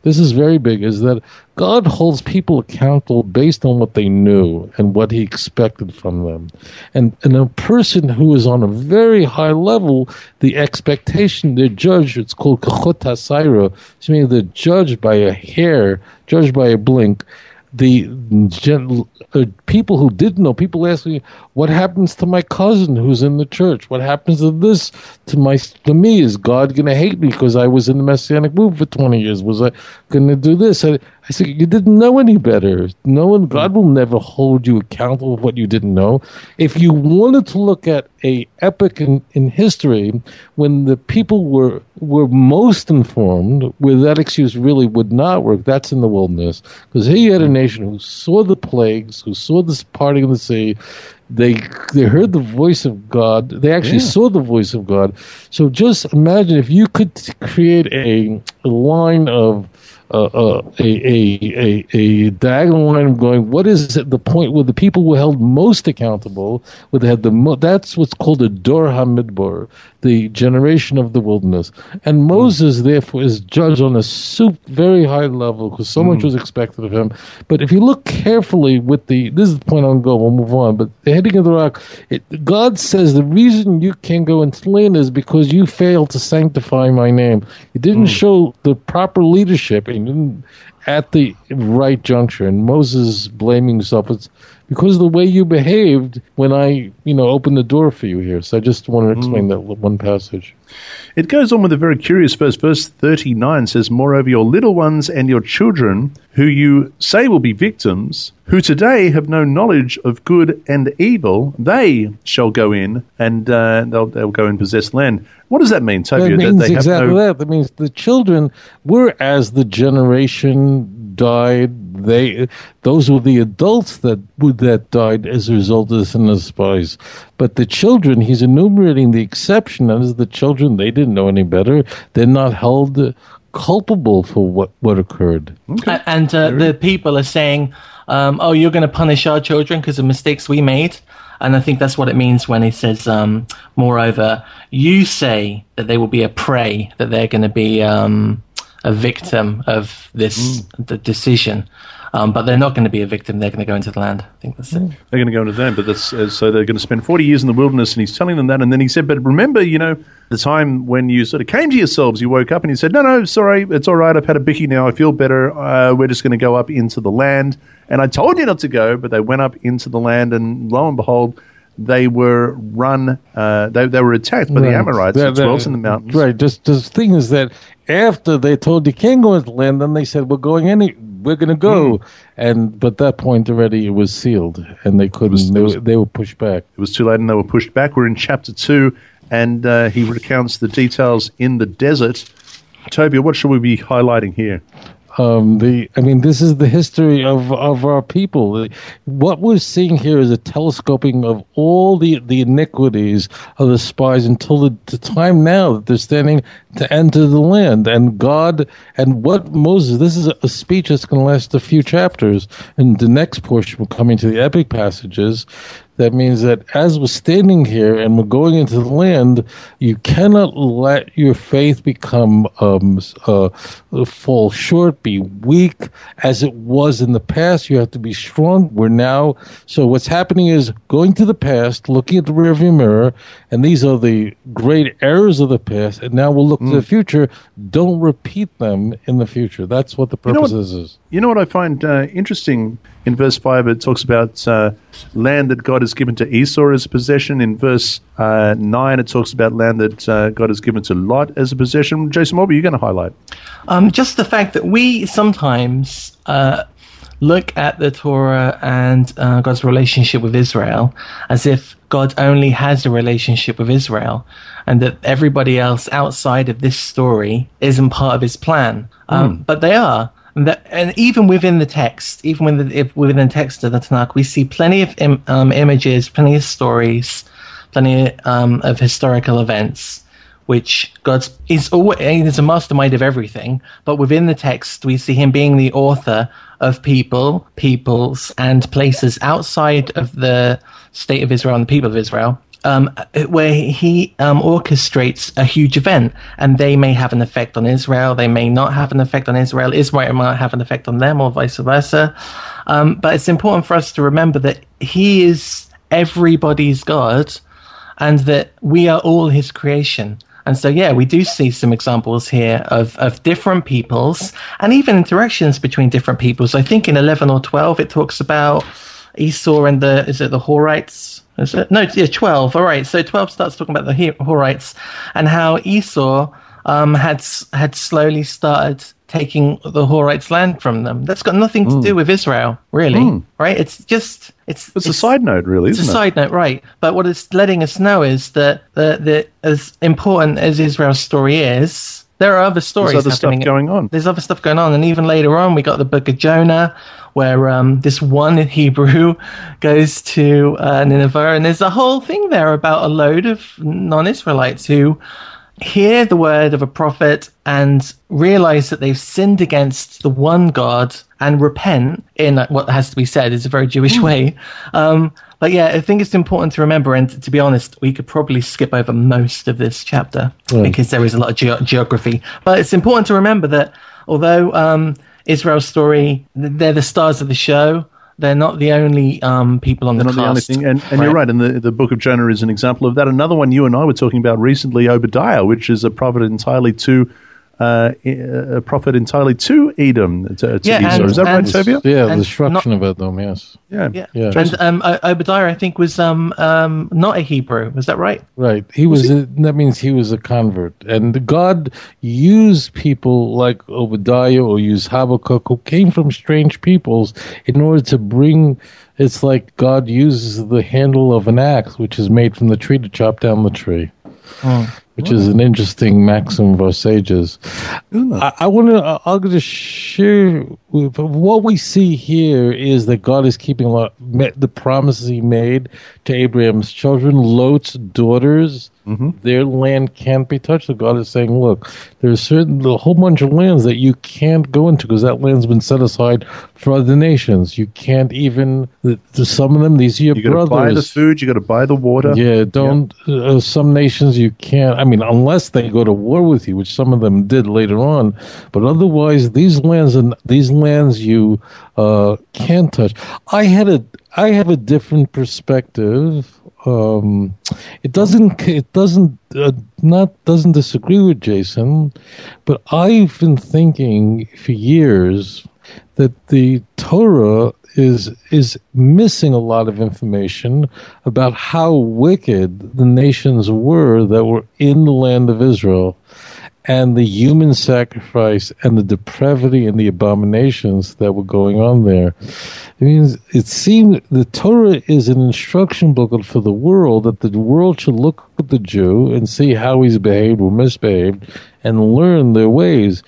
S3: this is very big, is that God holds people accountable based on what they knew and what he expected from them. And, and a person who is on a very high level, the expectation, they're judged, it's called kachot hasaira, which means they're judged by a hair, judged by a blink. The uh, people who didn't know, people ask me, what happens to my cousin who's in the church? What happens to this to my to me? Is God going to hate me because I was in the messianic movement for twenty years? Was I going to do this? I, I said, you didn't know any better. No one, God will never hold you accountable for what you didn't know. If you wanted to look at a epic in, in history when the people were were most informed, where that excuse really would not work, that's in the wilderness. Because here you had a nation who saw the plagues, who saw this parting of the sea, they they heard the voice of God. They actually
S1: Yeah.
S3: saw the voice of God. So just imagine if you could create a, a line of uh, uh, a, a a a diagonal line of going. What is it, the point where the people were held most accountable? Where they had the mo- that's what's called a Dor Hamidbar, the generation of the wilderness. And Moses, therefore, is judged on a soup very high level because so much mm. was expected of him. But if you look carefully with the this is the point I'm going. We'll move on. But the heading of the rock, it, God says the reason you can't go into land is because you failed to sanctify my name. You didn't mm. show the proper leadership and you didn't at the right juncture. And Moses blaming himself. It's because of the way you behaved when I, you know, opened the door for you here. So I just want to explain that one passage.
S1: It goes on with a very curious verse. Verse 39 says, Moreover, your little ones and your children, who you say will be victims, who today have no knowledge of good and evil, they shall go in and uh, they'll, they'll go and possess land. What does that mean, Tovia?
S3: That means
S1: they have
S3: exactly
S1: no-
S3: that. That means the children were as the generation died. They those were the adults that would that died as a result of this and the spies. But the children, he's enumerating the exception. That is the children. They didn't know any better. They're not held culpable for what what occurred.
S2: A- And uh, the people are saying, um, "Oh, you're going to punish our children because of mistakes we made." And I think that's what it means when he says, um, "Moreover, you say that they will be a prey, that they're going to be um, a victim of this the decision, um, but they're not going to be a victim. They're going to go into the land." I think that's it.
S1: They're going to go into them, but that's uh, so they're going to spend 40 years in the wilderness, and he's telling them that. And then he said, But remember, you know, the time when you sort of came to yourselves, you woke up and you said, No, no, sorry, it's all right. I've had a bicky now. I feel better. Uh, we're just going to go up into the land. And I told you not to go, but they went up into the land, and lo and behold, they were run, uh, they, they were attacked by the Amorites
S3: That-
S1: who dwelt in the mountains.
S3: Right. Just the thing is that after they told you can't go into land, then they said we're going any we're going to go. And but that point already it was sealed, and they couldn't.
S1: was-
S3: they,
S1: was-
S3: were- they were pushed back.
S1: It was too late and they were pushed back. We're in chapter two, and uh, he recounts the details in the desert. Toby, what should we be highlighting here?
S3: Um, the I mean, this is the history of, of our people. What we're seeing here is a telescoping of all the, the iniquities of the spies until the, the time now that they're standing to enter the land. And God and what Moses, this is a, speech that's going to last a few chapters. And the next portion, we're coming to the epic passages. That means that as we're standing here and we're going into the land, you cannot let your faith become um, uh, fall short, be weak as it was in the past. You have to be strong. We're now. So what's happening is going to the past, looking at the rearview mirror, and these are the great errors of the past. And now we'll look to the future. Don't repeat them in the future. That's what the
S1: know
S3: purpose
S1: what-
S3: is.
S1: You know what I find uh, interesting in verse 5? It talks about uh, land that God has given to Esau as a possession. In verse uh, 9, it talks about land that uh, God has given to Lot as a possession. Jason, what were you going to highlight?
S2: Um, just the fact that we sometimes uh, look at the Torah and uh, God's relationship with Israel as if God only has a relationship with Israel, and that everybody else outside of this story isn't part of His plan. Um, But they are. And, that, and even within the text, even within the, within the text of the Tanakh, we see plenty of Im, um, images, plenty of stories, plenty um, of historical events which God is always is a mastermind of everything. But within the text, we see him being the author of people, peoples, and places outside of the state of Israel and the people of Israel. Um, where he um, orchestrates a huge event, and they may have an effect on Israel. They may not have an effect on Israel. Israel might have an effect on them, or vice versa. Um, but it's important for us to remember that he is everybody's God, and that we are all his creation. And so, yeah, we do see some examples here of, of different peoples and even interactions between different peoples. I think in 11 or 12, it talks about Esau and the, is it the Horites? No, yeah, 12. All right. So 12 starts talking about the Horites and how Esau um, had, had slowly started taking the Horites' land from them. That's got nothing to do with Israel, really, right? It's just, it's,
S1: It's, a side note, really,
S2: it's a
S1: it?
S2: side note, right? But what it's letting us know is that the, the as important as Israel's story is, there are other stories
S1: There's other stuff going on.
S2: There's other stuff going on, and even later on, we got the Book of Jonah, where um, this one Hebrew (laughs) goes to uh, Nineveh, and there's a whole thing there about a load of non-Israelites who hear the word of a prophet and realize that they've sinned against the one God and repent in what has to be said is a very Jewish way. Um, but yeah, I think it's important to remember, and to be honest, we could probably skip over most of this chapter because there is a lot of ge- geography. But it's important to remember that although um, Israel's story, they're the stars of the show. They're not the only um, people on
S1: They're
S2: the
S1: not the only thing. And, and you're right, and the, the book of Jonah is an example of that. Another one you and I were talking about recently, Obadiah, which is a prophet entirely to uh, a prophet entirely to Edom, to, to
S2: Yeah,
S1: Esau.
S2: and-
S1: is that right,
S2: and-
S1: Tovia?
S3: Yeah, the destruction of Edom, yes.
S1: Yeah.
S2: Yeah,
S3: Yeah.
S2: and um, Obadiah, I think, was um, um, not a Hebrew. Was that right?
S3: Right. He was, a, that means he was a convert. And God used people like Obadiah or used Habakkuk who came from strange peoples in order to bring it's like God uses the handle of an axe which is made from the tree to chop down the tree. Which is an interesting maxim of our sages. I, I want to. I'll just share with, what we see here is that God is keeping the promises He made to Abraham's children, Lot's daughters. Their land can't be touched. So God is saying, "Look, there's certain a whole bunch of lands that you can't go into because that land's been set aside for other nations. You can't even. The, the, some of them, these are your brothers.
S1: You got to buy the food, you got to buy the water.
S3: Yeah, don't. Uh, some nations you can't. I mean, unless they go to war with you, which some of them did later on. But otherwise, these lands and these lands you uh, can't touch. I had a. I have a different perspective. Um, it doesn't. It doesn't. Uh, not doesn't disagree with Jason, but I've been thinking for years that the Torah is is missing a lot of information about how wicked the nations were that were in the land of Israel. And the human sacrifice and the depravity and the abominations that were going on there. It means it seemed the Torah is an instruction booklet for the world that the world should look at the Jew and see how he's behaved or misbehaved and learn their ways.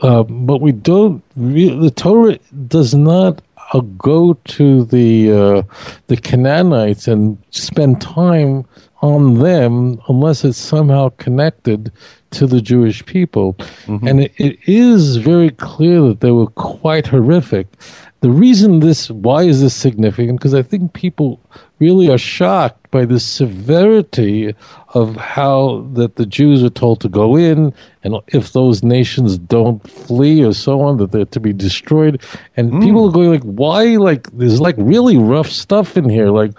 S3: Uh, but we don't. The Torah does not uh, go to the uh, the Canaanites and spend time on them unless it's somehow connected to the Jewish people. Mm-hmm. And it, it is very clear that they were quite horrific. The reason this, why is this significant? Because I think people really are shocked by the severity of how that the Jews are told to go in, and if those nations don't flee or so on, that they're to be destroyed. And mm. people are going like, why? Like, there's like really rough stuff in here. Like,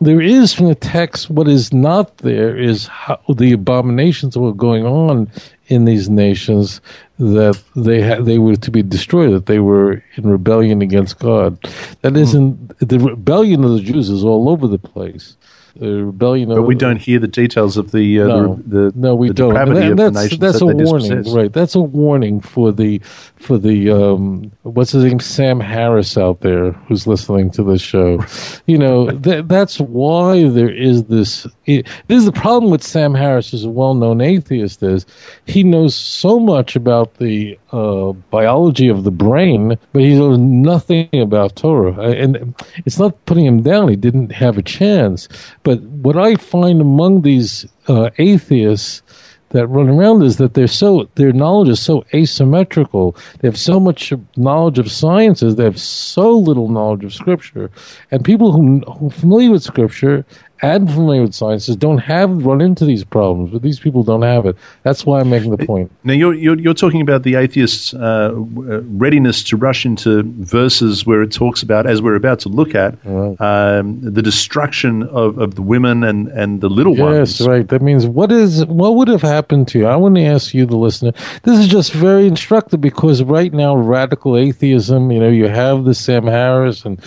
S3: there is from the text what is not there is how the abominations that were going on in these nations that they ha- they were to be destroyed that they were in rebellion against God. That hmm. isn't the rebellion of the Jews is all over the place the rebellion.
S1: But we don't hear the details of the uh, no, the, the,
S3: no, we
S1: the
S3: don't.
S1: And
S3: that, that's that's
S1: that
S3: a warning, right? That's a warning for the for the um, what's his name, Sam Harris out there who's listening to this show. you know, (laughs) that that's why there is this. It, this is the problem with Sam Harris, as a well-known atheist, is he knows so much about the uh, biology of the brain, but he knows nothing about Torah. And it's not putting him down; he didn't have a chance. But what I find among these uh, atheists that run around is that they're so their knowledge is so asymmetrical. They have so much knowledge of sciences, they have so little knowledge of scripture. And people who, who are familiar with scripture and familiar with sciences don't have run into these problems, but these people don't have it. That's why I'm making the point.
S1: Now you're you're, you're talking about the atheists' uh, readiness to rush into verses where it talks about, as we're about to look at, right. um, the destruction of, of the women and, and the little
S3: yes,
S1: ones.
S3: Yes, right. That means what is what would have happened to you? I want to ask you, the listener. This is just very instructive because right now radical atheism. You know, you have the Sam Harris and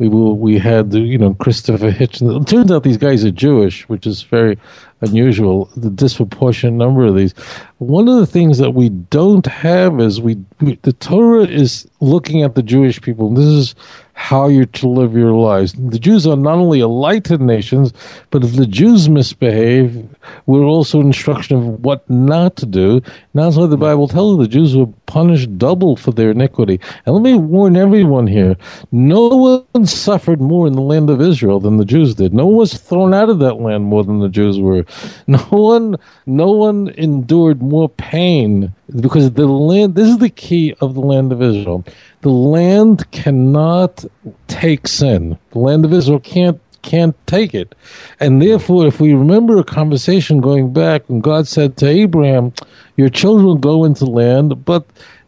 S3: we will we had you know Christopher Hitchens. It turns out these guys are Jewish, which is very unusual. The disproportionate number of these. One of the things that we don't have is we, we the Torah is looking at the Jewish people. This is how you're to live your lives. The Jews are not only a light to nations, but if the Jews misbehave, we're also instruction of what not to do. And that's why the Bible tells us the Jews were punished double for their iniquity. And let me warn everyone here: no one suffered more in the land of Israel than the Jews did. No one was thrown out of that land more than the Jews were. (laughs) No one, no one endured more pain because the land. This is the key of the land of Israel the land cannot take sin. The land of Israel can't can't take it. And therefore, if we remember a conversation going back when God said to Abraham, Your children will go into land, but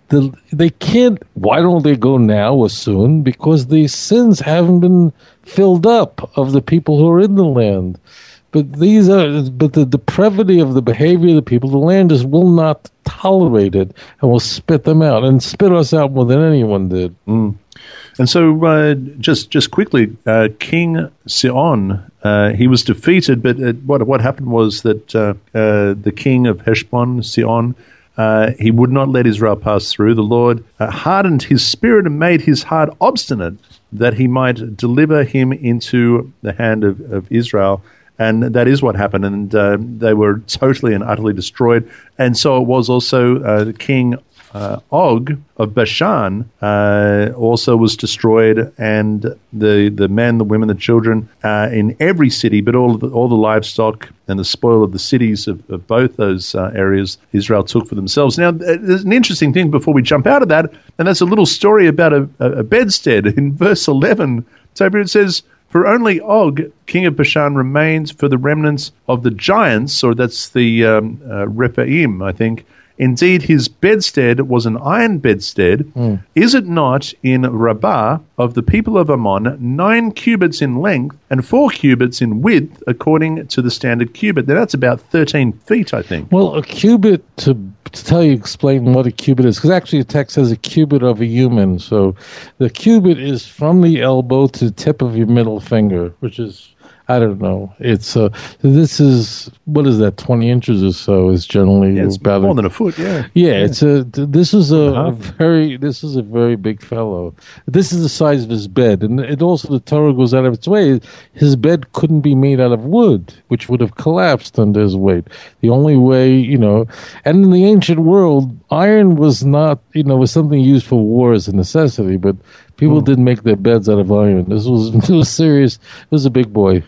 S3: the, they can't. Why don't they go now or soon? Because the sins haven't been filled up of the people who are in the land. But these are, but the depravity of the behavior of the people, the land will not tolerate it and will spit them out and spit us out more than anyone did.
S1: Mm. And so, uh, just just quickly, uh, King Sihon, uh, he was defeated, but what what happened was that uh, uh, the king of Heshbon, Sihon, uh, he would not let Israel pass through. The Lord hardened his spirit and made his heart obstinate, that he might deliver him into the hand of, of Israel and that is what happened. And uh, they were totally and utterly destroyed. And so it was also uh, King uh, Og of Bashan uh, also was destroyed, and the the men, the women, the children uh, in every city, but all the, all the livestock and the spoil of the cities of, of both those uh, areas Israel took for themselves. Now, there's an interesting thing before we jump out of that, and that's a little story about a, a bedstead in verse 11. Toby, it says, for only Og, king of Bashan, remains for the remnants of the giants, or that's the um, uh, Rephaim, I think. Indeed, his bedstead was an iron bedstead. Mm. Is it not in Rabbah of the people of Ammon nine cubits in length and four cubits in width, according to the standard cubit? Now, that's about 13 feet, I think.
S3: Well, a cubit to to tell you, explain what a cubit is, because actually the text says a cubit of a human. So the cubit is from the elbow to the tip of your middle finger, which is I don't know. It's uh, this is what is that? Twenty inches or so is generally
S1: Yeah, it's
S3: about
S1: more than a foot. Yeah.
S3: yeah, it's a. This is a, a very. This is a very big fellow. This is the size of his bed, and it also the Torah goes out of its way. His bed couldn't be made out of wood, which would have collapsed under his weight. The only way, you know, and in the ancient world, iron was not, you know, was something used for war as a necessity, but people
S1: Hmm.
S3: didn't make their beds out of iron. This was (laughs) it was serious. It was a big boy.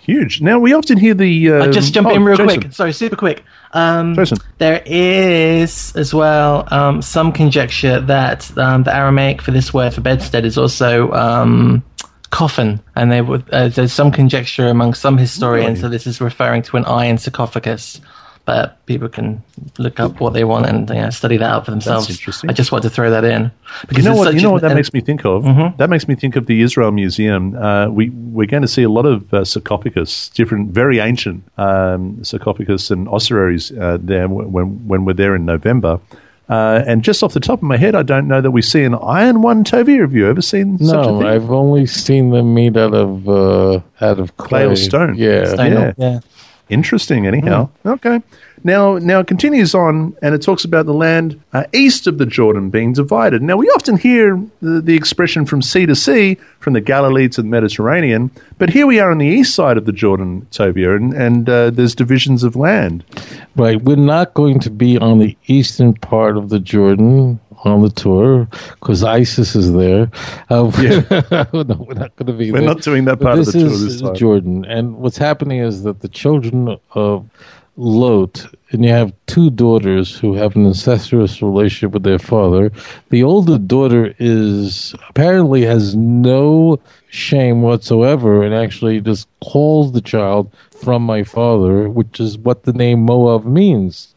S1: Huge. Now we often hear the. Um,
S2: I just jump
S1: oh,
S2: in real
S1: Jason.
S2: quick. Sorry, super quick. Um,
S1: Jason.
S2: there is as well um, some conjecture that um, the Aramaic for this word for bedstead is also um, coffin, and they would, uh, there's some conjecture among some historians
S1: Really?
S2: that this is referring to an iron sarcophagus. But people can look up what they want and you know, study that out for themselves.
S1: interesting.
S2: I just want to throw that in because
S1: You
S2: know
S1: what? You know
S2: a-
S1: what that makes me think of?
S2: Mhm.
S1: That makes me think of the Israel Museum. Uh, we we're going to see a lot of uh, sarcophagus, different, very ancient um, sarcophagus and ossuaries uh, there when when we're there in November. Uh, and just off the top of my head, I don't know that we see an iron one. Toby, have you ever seen such a
S3: No. I've only seen them made out of uh, out of clay,
S1: Clay or stone.
S3: Yeah,
S2: Stone,
S1: Yeah.
S2: yeah.
S1: Interesting, anyhow.
S2: Hmm.
S1: Okay. Now, now it continues on, and it talks about the land uh, east of the Jordan being divided. Now, we often hear the, the expression from sea to sea, from the Galilee to the Mediterranean, but here we are on the east side of the Jordan, Tovia, and, and uh, there's divisions of land.
S3: Right, we're not going to be on the eastern part of the Jordan on the tour because ISIS is there. Uh, (laughs) no, we're not going to be
S1: We're
S3: there.
S1: not doing that
S3: But
S1: part of
S3: this
S1: the tour
S3: is
S1: this time.
S3: Jordan, and what's happening is that the children of Lot, and you have two daughters who have an incestuous relationship with their father. The older daughter is apparently has no shame whatsoever, and actually just calls the child from my father, which is what the name Moab means.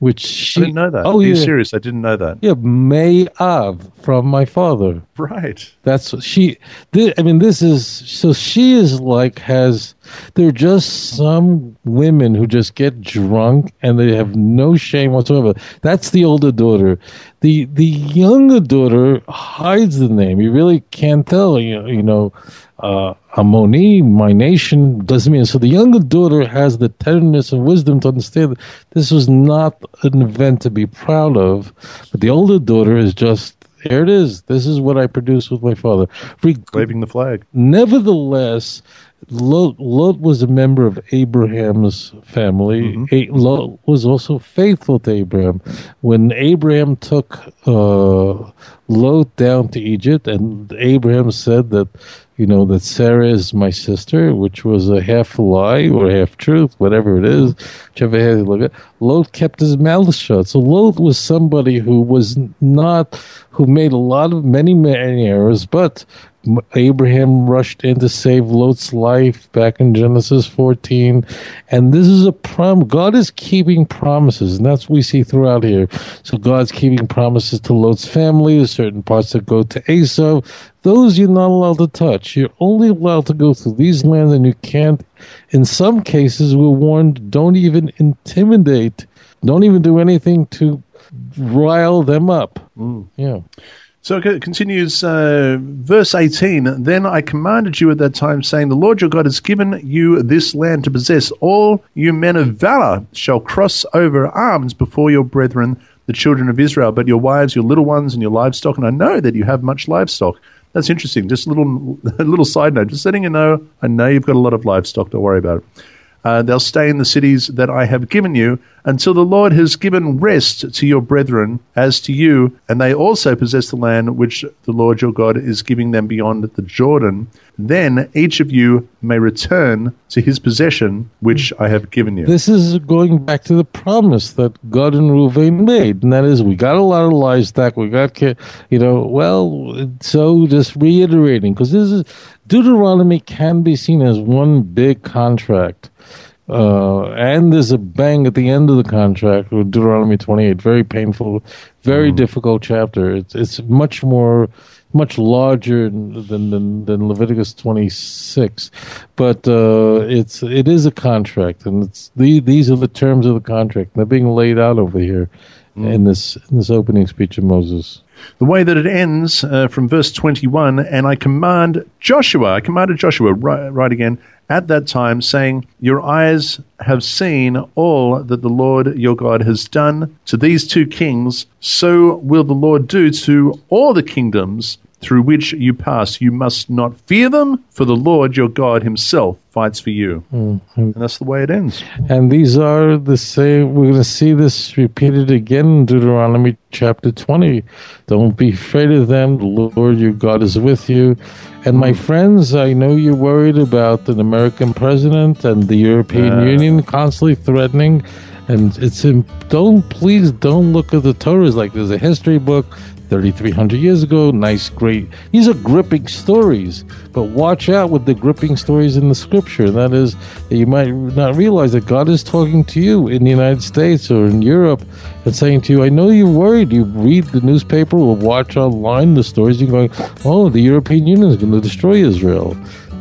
S3: Which she
S1: I didn't know that.
S3: Oh
S1: Are you
S3: yeah,
S1: serious? I didn't know that.
S3: yeah, Mayav from my father.
S1: Right.
S3: That's what she. Th- I mean, this is so. She is like has. They're just some women who just get drunk and they have no shame whatsoever. That's the older daughter. The the younger daughter hides the name. You really can't tell. You know. You know uh, Amoni, my nation, doesn't mean so. The younger daughter has the tenderness and wisdom to understand that this was not an event to be proud of, but the older daughter is just here it is. This is what I produced with my father. Reg-
S1: Waving the flag.
S3: Nevertheless, Lot, Lot was a member of Abraham's family. A, Lot was also faithful to Abraham. When Abraham took uh, Lot down to Egypt, and Abraham said that, you know, that Sarah is my sister, which was a half lie or half truth, whatever it is, whichever you look at. Lot kept his mouth shut. So Lot was somebody who was not, who made a lot of many many errors, but Abraham rushed in to save Lot's life back in Genesis 14. And this is a prom. God is keeping promises, and that's what we see throughout here. So God's keeping promises to Lot's family, there's certain parts that go to Esau. Those you're not allowed to touch. You're only allowed to go through these lands, and you can't. In some cases, we're warned don't even intimidate, don't even do anything to rile them up. Mm. Yeah.
S1: So it continues, uh, verse 18. Then I commanded you at that time, saying, The Lord your God has given you this land to possess. All you men of valor shall cross over arms before your brethren, the children of Israel, but your wives, your little ones, and your livestock. And I know that you have much livestock. That's interesting. Just a little, (laughs) a little side note. Just letting you know, I know you've got a lot of livestock. Don't worry about it. Uh, they'll stay in the cities that I have given you until the Lord has given rest to your brethren as to you, and they also possess the land which the Lord your God is giving them beyond the Jordan. Then each of you may return to his possession which I have given you.
S3: This is going back to the promise that Gad and Reuven made, and that is, we got a lot of livestock, we got, you know, well, so just reiterating, because this is Deuteronomy can be seen as one big contract. Uh, and there's a bang at the end of the contract with Deuteronomy 28. Very painful, very difficult chapter. It's it's much more, much larger than than, than Leviticus 26, but uh, it's it is a contract, and it's the, these are the terms of the contract. They're being laid out over here in this in this opening speech of Moses.
S1: The way that it ends uh, from verse 21 and i command joshua i commanded joshua right, right again at that time, saying, Your eyes have seen all that the Lord your God has done to these two kings, so will the Lord do to all the kingdoms through which you pass. You must not fear them, for the Lord your God himself fights for you.
S3: Mm-hmm.
S1: And that's the way it ends.
S3: And these are the same. We're going to see this repeated again in Deuteronomy chapter 20. Don't be afraid of them. The Lord your God is with you. And my friends, I know you're worried about an American president and the European
S1: Uh.
S3: Union constantly threatening. And it's in, don't please don't look at the Torah as like there's a history book 3,300 years ago. Nice, great. These are gripping stories, but watch out with the gripping stories in the scripture. That is, that you might not realize that God is talking to you in the United States or in Europe and saying to you, I know you're worried. You read the newspaper or watch online the stories. You're going, oh, the European Union is going to destroy Israel.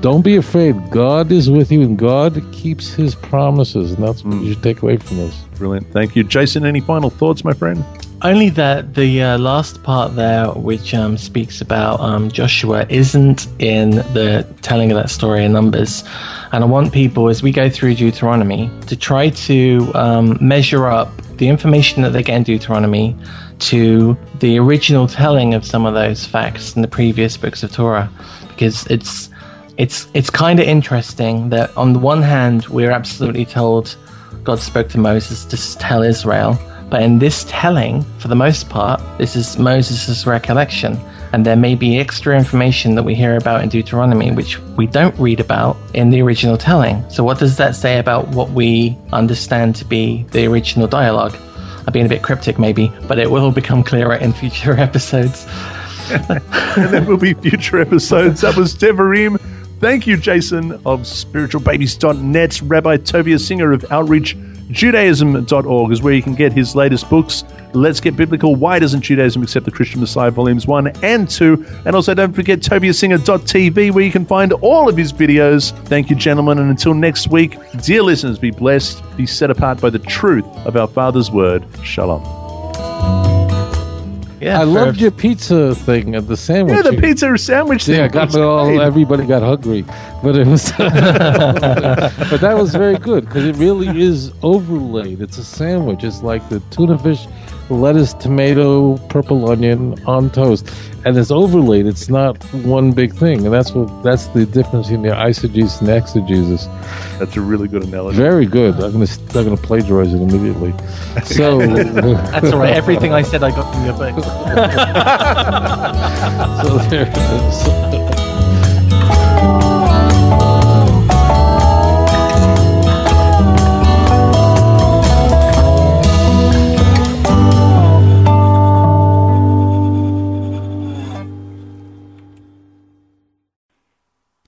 S3: Don't be afraid. God is with you and God keeps his promises. And that's what you should take away from this.
S1: Brilliant. Thank you. Jason, any final thoughts, my friend?
S2: Only that the uh, last part there, which um, speaks about um, Joshua, isn't in the telling of that story in Numbers. And I want people, as we go through Deuteronomy, to try to um, measure up the information that they get in Deuteronomy to the original telling of some of those facts in the previous books of Torah, because it's it's it's kind of interesting that on the one hand we're absolutely told God spoke to Moses to tell Israel, but in this telling, for the most part, this is Moses' recollection. And there may be extra information that we hear about in Deuteronomy, which we don't read about in the original telling. So, what does that say about what we understand to be the original dialogue? I'm being a bit cryptic, maybe, but it will become clearer in future (laughs) episodes. (laughs)
S1: and there will be future episodes. That was Devarim. Thank you, Jason of spiritualbabies.net. Rabbi Tovia Singer of outreachjudaism.org is where you can get his latest books. Let's Get Biblical. Why Doesn't Judaism Accept the Christian Messiah? Volumes 1 and 2. And also don't forget toviasinger.tv where you can find all of his videos. Thank you, gentlemen. And until next week, dear listeners, be blessed, be set apart by the truth of our Father's word. Shalom.
S2: Yeah,
S3: I
S2: for-
S3: loved your pizza thing and the sandwich.
S1: Yeah, the pizza sandwich thing.
S3: Yeah, got all. Everybody got hungry, but it was. (laughs) but that was very good because it really is overlaid. It's a sandwich. It's like the tuna fish, lettuce, tomato, purple onion on toast, and it's overlaid. It's not one big thing, and that's what that's the difference in the eisegesis and exegesis.
S1: That's a really good analogy.
S3: Very good. I'm gonna I'm gonna plagiarize it immediately. So. (laughs)
S2: That's all right. Everything I said, I got from your book. (laughs)
S3: so there it is.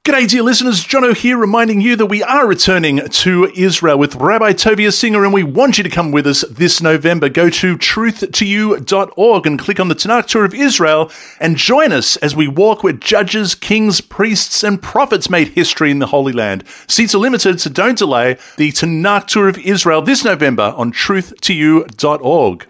S1: G'day, dear listeners. Jono here, reminding you that we are returning to Israel with Rabbi Tovia Singer, and we want you to come with us this November. Go to truth2you.org and click on the Tanakh Tour of Israel and join us as we walk where judges, kings, priests, and prophets made history in the Holy Land. Seats are limited, so don't delay. The Tanakh Tour of Israel this November on truth2you.org.